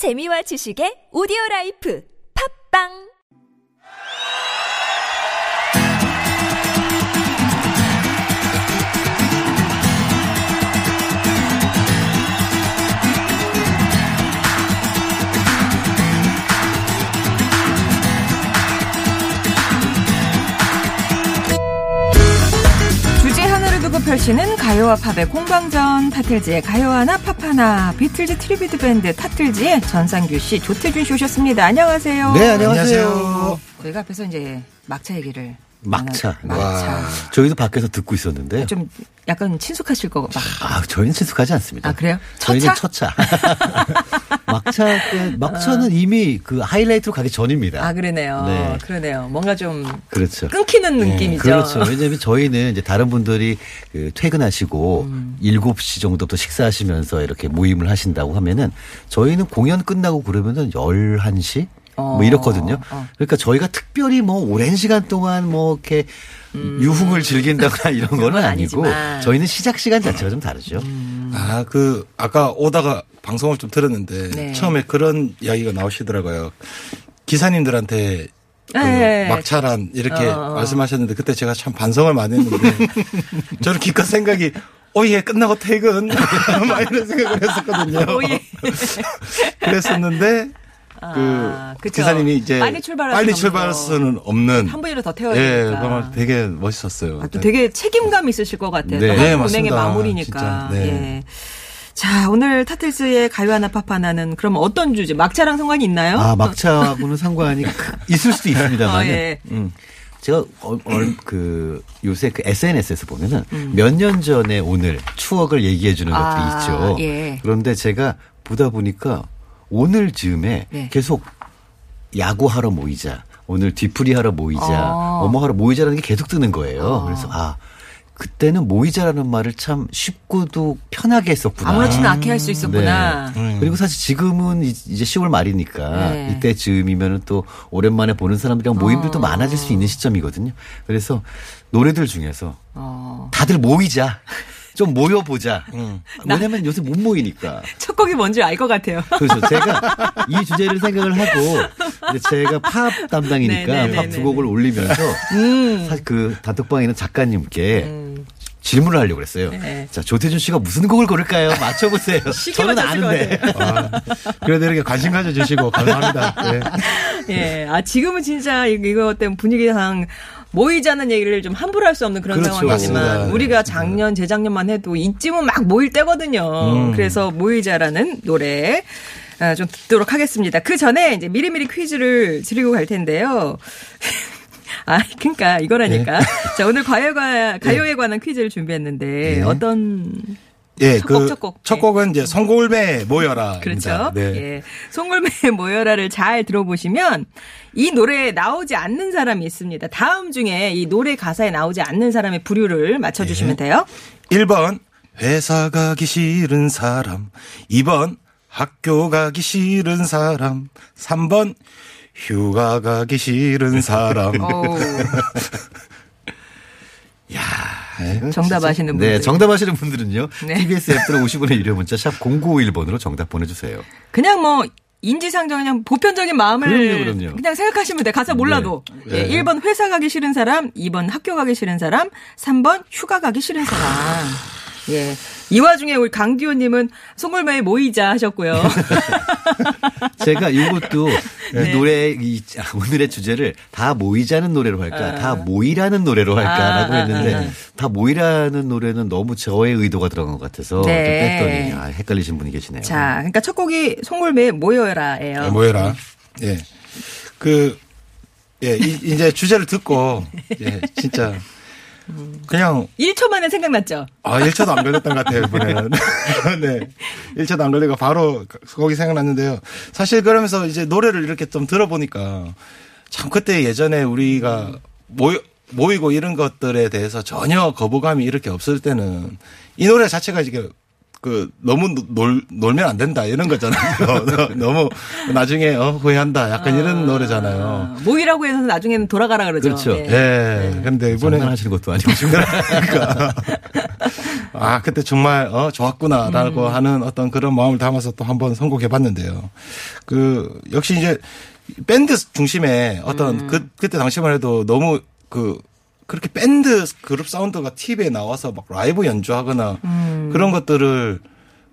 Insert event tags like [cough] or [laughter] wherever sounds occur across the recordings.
재미와 지식의 오디오 라이프. 팝빵 펼치는 가요와 팝의 공방전 타틀즈의 가요 하나 팝 하나 비틀즈 tribute 밴드 타틀즈의 전상규 씨 조태준 씨 오셨습니다. 안녕하세요. 네, 안녕하세요. 저희가 앞에서 이제 막차 얘기를 막차. 나눠- 막차. 저희도 밖에서 듣고 있었는데. 좀 약간 친숙하실 거 막. 아, 저희는 친숙하지 않습니다. 아, 그래요? 저희는 첫차? 첫차. [laughs] 막차 때, 막차는 이미 그 하이라이트로 가기 전입니다. 아 그러네요. 네. 그러네요. 뭔가 좀 그렇죠. 끊기는 느낌이죠. 그렇죠. 왜냐면 저희는 이제 다른 분들이 그 퇴근하시고 음. 7시 정도부터 식사하시면서 이렇게 모임을 하신다고 하면은 저희는 공연 끝나고 그러면은 11시 어, 뭐 이렇거든요. 어. 그러니까 저희가 특별히 뭐 오랜 시간 동안 뭐 이렇게 유흥을 즐긴다거나 [laughs] 이런 거는 음. 아니고 아니지만. 음. 저희는 시작 시간 자체가 좀 다르죠. 아, 그, 아까 오다가 방송을 좀 들었는데, 네. 처음에 그런 이야기가 나오시더라고요. 기사님들한테 그 네. 막차란 이렇게 어. 말씀하셨는데, 그때 제가 참 반성을 많이 했는데, [laughs] 저는 기껏 생각이, 오, 예, 끝나고 퇴근. [laughs] 막 이런 생각을 했었거든요. 오, 예. 그랬었는데, 아, 그 그쵸. 기사님이 이제 빨리 출발할 빨리 수는 출발할. 수는 없는 한 분이라도 더 태워야 예, 되니까. 그러면 되게 멋있었어요. 아, 또 되게 책임감 있으실 것 같아요. 네. 또 네, 운행의 맞습니다. 마무리니까. 진짜, 네. 예. 자, 오늘 타틀스의 가요 하나 팝 하나는 그럼 어떤 주제? 막차랑 상관이 있나요? 아, 막차하고는 상관이 크- [laughs] 있을 수도 있습니다만. 어, 예. 음. 제가 어, 얼- 그 요새 그 SNS에서 보면은 음. 몇년 전에 오늘 추억을 얘기해 주는 것들이 아, 있죠. 예. 그런데 제가 보다 보니까 오늘 즈음에 네. 계속 야구하러 모이자. 오늘 뒤풀이하러 모이자. 어. 어머 하러 모이자라는 게 계속 뜨는 거예요. 그래서 아 그때는 모이자라는 말을 참 쉽고도 편하게 했었구나. 아무렇지나 않게 할수 있었구나. 네. 그리고 사실 지금은 이- 이제 10월 말이니까 네. 이때 즈음이면은 또 오랜만에 보는 사람들이랑 모임들도 어. 많아질 수 있는 시점이거든요. 그래서 노래들 중에서 어. 다들 모이자. 좀 모여보자. [laughs] 왜냐면 요새 못 모이니까. 첫 곡이 뭔지 알 것 같아요. [laughs] 그래서 제가 이 주제를 [laughs] 생각을 하고 제가 팝 담당이니까 네, 네, 팝 네, 두 네, 곡을 올리면서 사실 그 단톡방에 있는 작가님께 질문을 하려고 그랬어요. 네. 자, 조태준 씨가 무슨 곡을 고를까요? 맞춰보세요. 저는 아는데. 것 아, 그래도 이렇게 관심 가져주시고 감사합니다. 예. 예. 아, 지금은 진짜 이- 이거 때문에 분위기상 모이자는 얘기를 좀 함부로 할 수 없는 그런 그렇죠. 상황이지만 맞습니다. 우리가 작년, 재작년만 해도 이쯤은 막 모일 때거든요. 그래서 모이자라는 노래 아, 좀 듣도록 하겠습니다. 그 전에 이제 미리미리 퀴즈를 드리고 갈 텐데요. [laughs] 아, 그러니까 이거라니까. 자, 오늘 가요가 가요에 관한 퀴즈를 준비했는데 어떤 예, 첫 곡, 그, 첫 곡. 첫 네. 곡은 이제 송골매 모여라. 그렇죠. 네. 예. 송골매 [laughs] 모여라를 잘 들어보시면 이 노래에 나오지 않는 사람이 있습니다. 다음 중에 이 노래 가사에 나오지 않는 사람의 부류를 맞춰주시면 돼요. 1번, 회사 가기 싫은 사람. 2번, 학교 가기 싫은 사람. 3번, 휴가 가기 싫은 사람. [laughs] 어 [laughs] 우, 네, 정답 아시는 분들. 네, 정답하시는 분들은요. 네. TBS 앱 들어 50원의 유료 문자 샵 0951번으로 정답 보내주세요. 그냥 뭐 인지상정 그냥 보편적인 마음을 그럼요, 그럼요. 냥 생각하시면 돼. 가사 몰라도. 네. 예, 1번 회사 가기 싫은 사람, 2번 학교 가기 싫은 사람, 3번 휴가 가기 싫은 사람. 예. 이 와중에 우리 강기호님은 송골매에 모이자 하셨고요. [laughs] 제가 이것도 [laughs] 네. 이 노래 이 아, 오늘의 주제를 다 모이자는 노래로 할까, 다 모이라는 노래로 할까라고 아, 아, 했는데 아, 아. 다 모이라는 노래는 너무 저의 의도가 들어간 것 같아서 네. 좀 뺐더니 아, 헷갈리신 분이 계시네요. 자, 그러니까 첫 곡이 송골매에 모여라예요. 네, 모여라. 예. 그, 예, 이, 이제 주제를 듣고, [laughs] 예, 진짜, 그냥, 1초 만에 생각났죠? 아, 1초도 안 걸렸던 것 같아요, 이번에는. [laughs] 네. 1초도 안 걸리고 바로 거기 생각났는데요. 사실 그러면서 이제 노래를 이렇게 좀 들어보니까 참 그때 예전에 우리가 모이, 모이고 이런 것들에 대해서 전혀 거부감이 이렇게 없을 때는 이 노래 자체가 이게 그 너무 놀 놀면 안 된다 이런 거잖아요. [laughs] 너무 나중에 어, 후회한다 약간 이런 노래잖아요. 아, 모이라고 해서 나중에는 돌아가라 그러죠. 그렇죠. 네. 예. 근데 이번에 장난하시는 것도 아니고. 그러니까 [laughs] 아 그때 정말 어 좋았구나라고 음. 하는 어떤 그런 마음을 담아서 또 한번 선곡해 봤는데요. 그 역시 이제 밴드 중심의 어떤 음. 그 그때 당시만 해도 너무 그 그렇게 밴드 그룹 사운드가 TV에 나와서 막 라이브 연주하거나 음. 그런 것들을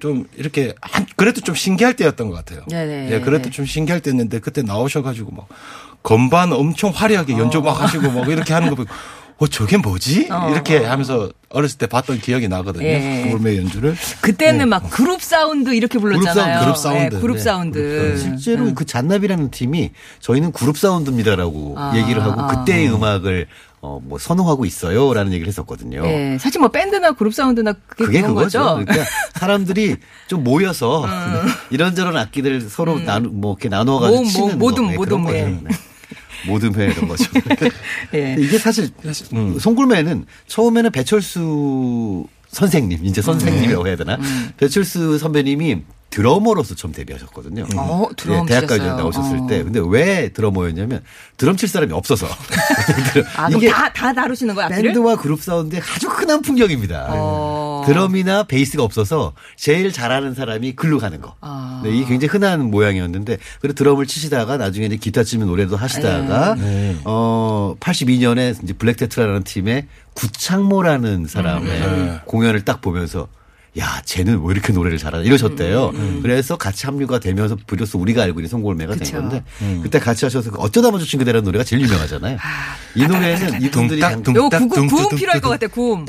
좀 이렇게 한 그래도 좀 신기할 때였던 것 같아요. 네네. 예, 그래도 좀 신기할 때였는데 그때 나오셔가지고 막 건반 엄청 화려하게 연주 막 하시고 막 이렇게 하는 거 보고 어 저게 뭐지? 어, 이렇게 하면서 어렸을 때 봤던 기억이 나거든요. 예. 그룹의 연주를. 그때는 막 그룹 사운드 이렇게 불렀잖아요. 그룹 사운드, 네, 그룹 네, 사운드. 실제로 그 잔나비라는 팀이 저희는 그룹 사운드입니다라고 아, 얘기를 하고 아. 그때의 음악을 어, 뭐 선호하고 있어요라는 얘기를 했었거든요. 예, 사실 뭐 밴드나 그룹 사운드나 그게, 그게 그거죠. 거죠. 그러니까 사람들이 좀 모여서 [laughs] 이런저런 악기들 서로 나누 뭐 이렇게 나누어가지고 모음, 치는 모듬, 거. 네, 그런 모듬회. 거죠. 네. 모듬회 이런 거죠. [laughs] 예. 근데 이게 사실 음, 송골매는 처음에는 배철수 선생님, 이제 선생님이라고 해야 되나? 배철수 선배님이 드러머로서 처음 데뷔하셨거든요. 어, 드럼 예, 대학까지 치셨어요. 나오셨을 어. 때. 근데 왜 드러머였냐면 드럼 칠 사람이 없어서. [laughs] 아, 그럼 다, 다 다루시는 거야, 악기를? 밴드와 그룹 사운드의 아주 흔한 풍경입니다. 어. 드럼이나 베이스가 없어서 제일 잘하는 사람이 글로 가는 거. 아. 네, 이게 굉장히 흔한 모양이었는데 그리고 드럼을 치시다가 나중에 이제 기타 치면 노래도 하시다가 네. 어 82년에 이제 블랙테트라라는 팀의 구창모라는 사람의 음. 공연을 딱 보면서 야, 쟤는 왜 이렇게 노래를 잘하나 이러셨대요. 음. 그래서 같이 합류가 되면서 비로소 우리가 알고 있는 송골매가 된. 건데 그때 같이 하셔서 그 어쩌다 먼저 친구들이라는 노래가 제일 유명하잖아요. 이 노래는 이분들이 요거 딱 구음, 구음 필요할 것 둥, 같아, 구음.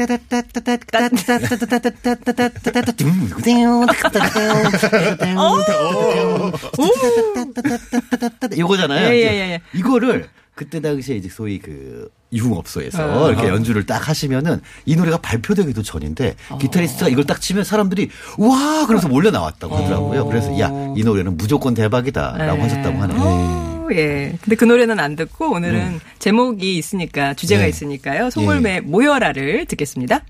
예, 예, 예, 예. 이거를 그때 당시에 이제 소위 그 이흉업소에서 어. 이렇게 연주를 딱 하시면은 이 노래가 발표되기도 전인데 기타리스트가 이걸 딱 치면 사람들이 와 그래서 몰려 나왔다고 하더라고요. 그래서 야 이 노래는 무조건 대박이다라고 네. 하셨다고 하네요. 어, 예. 근데 그 노래는 안 듣고 오늘은 제목이 있으니까 주제가 네. 있으니까요. 송골매 모여라를 듣겠습니다.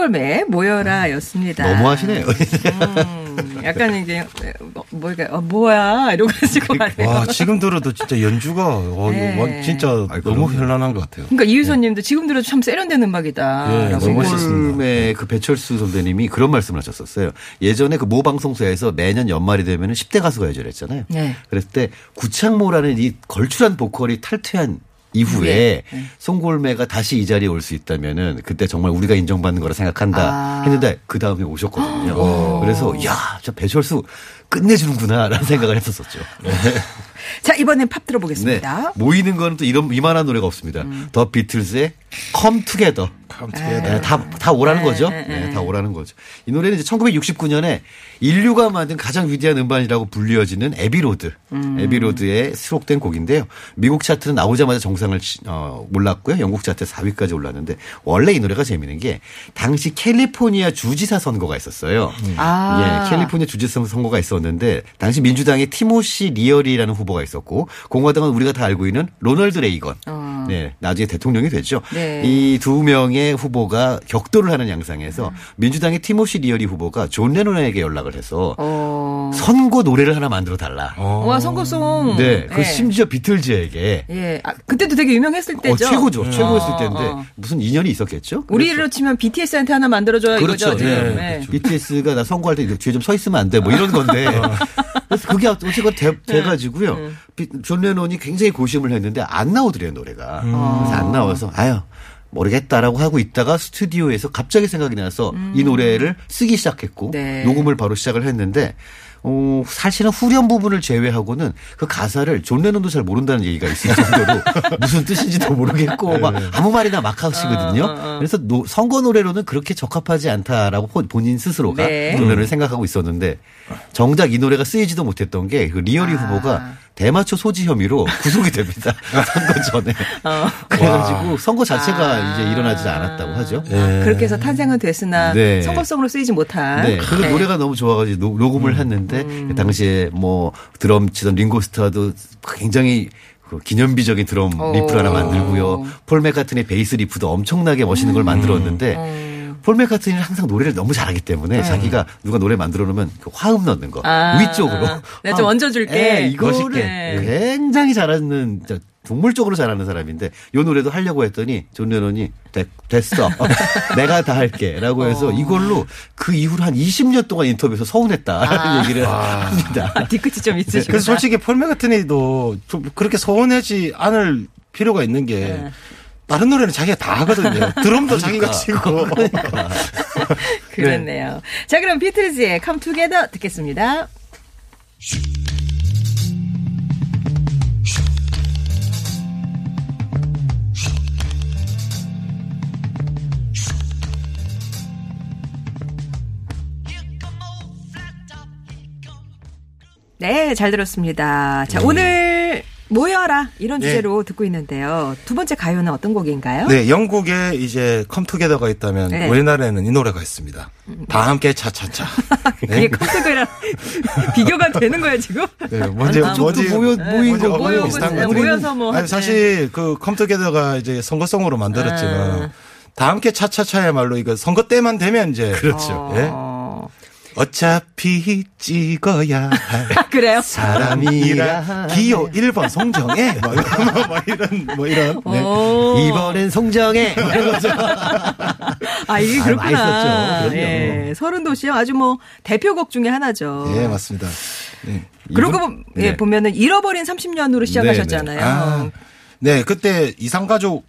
송골매 모여라였습니다. 너무 하시네요. 음, 약간 이제 뭐가 어, 뭐야 이러고 가지고 말해요. 와 지금 들어도 진짜 연주가 어, 네. 진짜 아이, 너무. 현란한 것 같아요. 그러니까 이유선님도 지금 들어도 참 세련된 음악이다. 예. 멋있었습니다. 송골매 그 배철수 선배님이 그런 말씀을 하셨었어요. 예전에 그 모 방송사에서 매년 연말이 되면 10대 가수가 예절 했잖아요. 네. 그랬을 때 구창모라는 이 걸출한 보컬이 탈퇴한 이후에 네. 송골매가 다시 이 자리에 올 수 있다면은 그때 정말 우리가 인정받는 거라 생각한다 아. 했는데 그 다음에 오셨거든요. 그래서 야, 저 배철수 끝내주는구나라는 생각을 했었었죠. 자 이번엔 팝 네. 들어보겠습니다. 모이는 거는 또 이런 이만한 노래가 없습니다. 더 비틀즈의 Together. 네, 다, 다 오라는 네, 거죠. 네, 네, 네. 다 오라는 거죠. 이 노래는 이제 1969년에 인류가 만든 가장 위대한 음반이라고 불리어지는 Abbey Road. 음. Abbey Road에 수록된 곡인데요. 미국 차트는 나오자마자 정상을 치- 어, 올랐고요. 영국 차트 4위까지 올랐는데 원래 이 노래가 재미있는 게 당시 캘리포니아 주지사 선거가 있었어요. 아. 예, 캘리포니아 주지사 선거가 있었는데 당시 민주당의 티모시 리어리라는 후보가 있었고 공화당은 우리가 다 알고 있는 로널드 레이건. 어. 네, 나중에 대통령이 됐죠. 네. 이 두 명의 후보가 격돌을 하는 양상에서 민주당의 티모시 리어리 후보가 존 레논에게 연락을 해서 어. 선거 노래를 하나 만들어 달라. 와 선거송. 네, 그 심지어 비틀즈에게 예, 아, 그때도 되게 유명했을 때죠. 어, 최고죠. 최고였을 어, 때인데 어. 무슨 인연이 있었겠죠? 우리로 치면 BTS한테 하나 만들어줘야 그렇죠. 이거죠. 예, 네. 그렇죠. BTS가 나 선거할 때 뒤에 좀 서 있으면 안 돼. 뭐 이런 건데. [laughs] 그래서 그게 어쨌건 돼, 돼가지고요. 비- 존 레논이 굉장히 고심을 했는데 안 나오더래요, 노래가. 그래서 안 나와서, 아유, 모르겠다라고 하고 있다가 스튜디오에서 갑자기 생각이 나서 이 노래를 쓰기 시작했고, 네. 녹음을 바로 시작을 했는데, 어, 사실은 후렴 부분을 제외하고는 그 가사를 존 레논도 잘 모른다는 얘기가 있을 정도로 [laughs] 무슨 뜻인지도 모르겠고 막 아무 말이나 막 하시거든요. 어, 어, 어. 그래서 노- 선거 노래로는 그렇게 적합하지 않다라고 호- 본인 스스로가 네. 존 레논을 생각하고 있었는데 정작 이 노래가 쓰이지도 못했던 게 그 리어리 아. 후보가 대마초 소지 혐의로 구속이 됩니다. [laughs] [laughs] 선거 전에. 어. 그래가지고 선거 자체가 아. 이제 일어나지 않았다고 하죠. 아, 그렇게 해서 탄생은 됐으나 네. 선거송으로 쓰이지 못한. 네. 그 네. 노래가 너무 좋아가지고 노- 녹음을 했는데 그 당시에 뭐 드럼 치던 링고스타도 굉장히 그 기념비적인 드럼 오. 리프를 하나 만들고요. 폴 맥카트니 베이스 리프도 엄청나게 멋있는 걸 만들었는데 폴 맥카트니는 항상 노래를 너무 잘하기 때문에 자기가 누가 노래 만들어 놓으면 그 화음 넣는 거 아. 위쪽으로 내가 좀 화음. 얹어줄게. 네, 이거를 멋있게. 굉장히 잘하는 저 동물적으로 잘하는 사람인데 요 노래도 하려고 했더니 존 레논이 됐, 됐어 [laughs] 내가 다 할게라고 해서 이걸로 그 이후로 한 20년 동안 인터뷰에서 서운했다라는 얘기를 합니다. 아, 뒤끝이 좀 있으시구나. 그래서 솔직히 폴 맥카트니도 좀 그렇게 소원하지 않을 필요가 있는 게 네. 다른 노래는 자기가 다 하거든요. [laughs] 드럼도 자기가 치고. [laughs] 그렇네요. 자, 그럼 비틀즈의 Come Together 듣겠습니다. 네, 잘 들었습니다. 자, 오늘 모여라 이런 네. 주제로 듣고 있는데요. 두 번째 가요는 어떤 곡인가요? 네, 영국에 이제 컴투게더가 있다면 네. 우리나라에는 이 노래가 있습니다. 다 함께 차차차. [laughs] 그게 컴퓨터랑 비교가 되는 거예요 지금? 네, 뭔지 아, 쪽도 모여- 모인 뭔지 거고. 어감이 비슷한 모여- 거죠. 모여서 뭐 아니, 사실 그 컴투게더가 이제 선거송으로 만들었지만 아. 다 함께 차차차야말로 이거 선거 때만 되면 이제 그렇죠. 예? 어. 어차피 찍어야 할 아, 그래요? 사람이라 [laughs] 기호 1번 송정에 [laughs] 뭐 이런 뭐 이런 [laughs] 뭐 이런 네. 오. 이번엔 송정에 아 이게 아, 그렇구나. 썼죠. 그럼요. 예, 서른 도시요 아주 뭐 대표곡 중에 하나죠. 예, 맞습니다. 네. 그러고 이분- 보- 예, 네. 보면은 잃어버린 30년으로 시작하셨잖아요. 아, 네, 그때 이상가족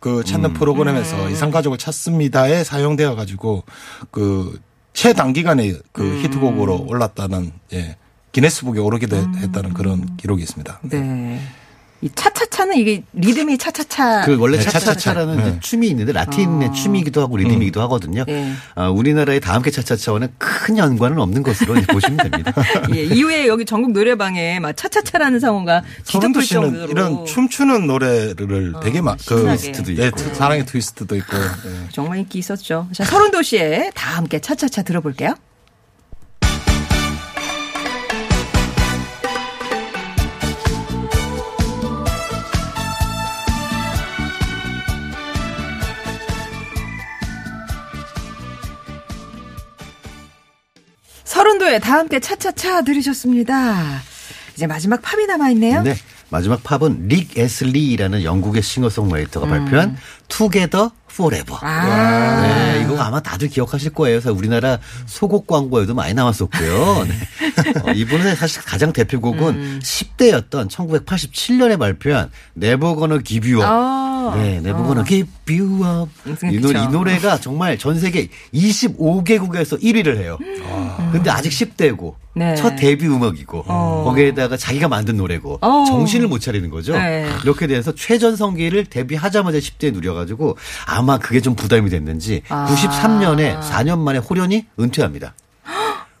그 찾는 음. 프로그램에서 이상가족을 찾습니다에 사용되어 가지고 그 최단기간에 그 음. 히트곡으로 올랐다는 예. 기네스북에 오르기도 했- 했다는 그런 기록이 있습니다. 네. 이 차차차는 이게 리듬이 차차차. 그 원래 네, 차차차라는 차차차. 이제 춤이 있는데 라틴의 춤이기도 하고 리듬이기도 하거든요. 네. 아, 우리나라의 다 함께 차차차와는 큰 연관은 없는 것으로 보시면 됩니다. [laughs] 예, 이후에 여기 전국 노래방에 막 차차차라는 상호가 서른도 씨는 정도로 이런 춤추는 노래를 되게 막 그, 예, 사랑의 트위스트도 있고. 예. 정말 인기 있었죠. 자, 서른도시에 다 함께 차차차 들어볼게요. 서른도에 다 함께 차차차 들으셨습니다. 이제 마지막 팝이 남아있네요. 네. 마지막 팝은 릭 에슬리라는 영국의 싱어송라이터가 발표한 Together Forever. 음. 아. 네, 이거 아마 다들 기억하실 거예요. 그래서 우리나라 소곡 광고에도 많이 나왔었고요. 네. 어, 이분의 사실 가장 대표곡은 음. 10대였던 1987년에 발표한 You Up. 아. 네, Never Gonna Give You Up. 음, 이, 노래, 그쵸. 이 노래가 정말 전 세계 25개국에서 1위를 해요. 근데 아직 10대고 네. 첫 데뷔 음악이고 어. 거기에다가 자기가 만든 노래고 어. 정신을 못 차리는 거죠. 네. 이렇게 돼서 최전성기를 데뷔하자마자 10대에 누려가지고 아마 그게 좀 부담이 됐는지 아. 93년에 4년 만에 홀연히 은퇴합니다.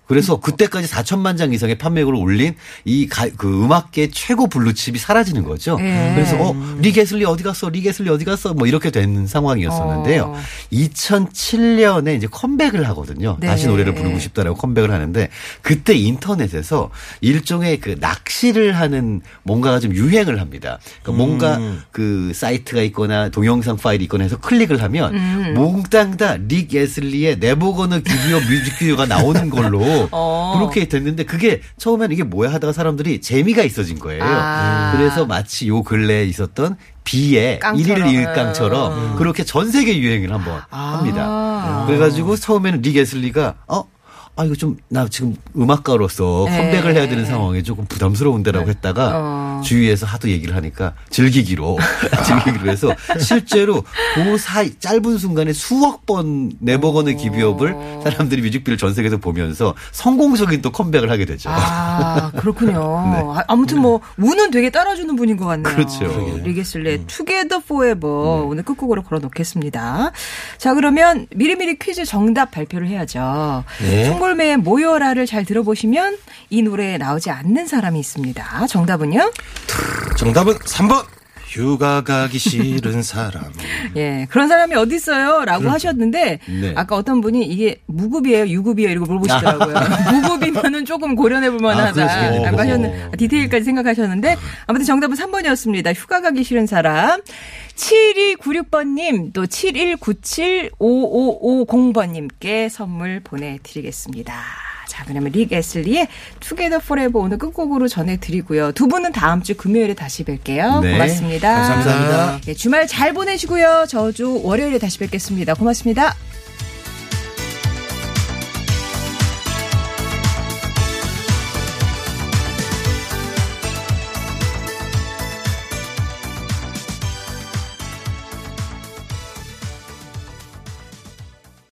그래서 그때까지 4천만 장 이상의 판매고를 올린 이 그 음악계 최고 블루칩이 사라지는 거죠. 예. 그래서 어, 릭 애슬리 어디 갔어? 릭 애슬리 어디 갔어? 뭐 이렇게 된 상황이었었는데요. 어. 2007년에 이제 컴백을 하거든요. 네. 다시 노래를 부르고 싶다라고 컴백을 하는데 그때 인터넷에서 일종의 그 낚시를 하는 뭔가가 좀 유행을 합니다. 그러니까 뭔가 그 사이트가 있거나 동영상 파일이 있거나 해서 클릭을 하면 음. 몽땅 다릭 에슬리의 네버거너 기비어 뮤직비디오가 나오는 걸로 [laughs] 어. 그렇게 됐는데 그게 처음에는 이게 뭐야 하다가 사람들이 재미가 있어진 거예요. 아. 그래서 마치 요 근래에 있었던 비의. 일일 일깡처럼 그렇게 전 세계 유행을 한번 아. 합니다. 그래가지고 처음에는 릭 에슬리가 어? 아 이거 좀 나 지금 음악가로서 네. 컴백을 해야 되는 상황에 조금 부담스러운데라고 했다가 어. 주위에서 하도 얘기를 하니까 즐기기로 [laughs] [laughs] 즐기기로 해서 실제로 그 사이 짧은 순간에 수억 번 네버거는 기비업을 사람들이 뮤직비디오를 전 세계에서 보면서 성공적인 또 컴백을 하게 되죠. 아, 그렇군요. [laughs] 아, 아무튼 뭐, 운은 되게 따라주는 분인 것 같네요. 그렇죠. 리게슬레 투게더 포에버 오늘 끝곡으로 걸어 놓겠습니다. 자, 그러면 미리미리 퀴즈 정답 발표를 해야죠. 네. 단골매의 모여라를 잘 들어보시면 이 노래에 나오지 않는 사람이 있습니다. 정답은요? 정답은 3번. 휴가 가기 싫은 사람. [laughs] 예, 그런 사람이 어디 있어요? 라고 하셨는데, 네. 아까 어떤 분이 이게 무급이에요, 유급이에요? 이러고 물어보시더라고요. [laughs] 무급이면은 조금 고려해 볼 만하다. 아, 그럴 수 있겠네요. 라고 하셨는, 디테일까지 생각하셨는데, 아무튼 정답은 3번이었습니다. 휴가 가기 싫은 사람. 7296번님, 또 71975550번님께 선물 보내드리겠습니다. 자, 그러면 릭 애슬리의 Together Forever 오늘 끝곡으로 전해드리고요. 두 분은 다음 주 금요일에 다시 뵐게요. 네, 고맙습니다. 감사합니다. 예, 주말 잘 보내시고요. 저흰 월요일에 다시 뵙겠습니다. 고맙습니다.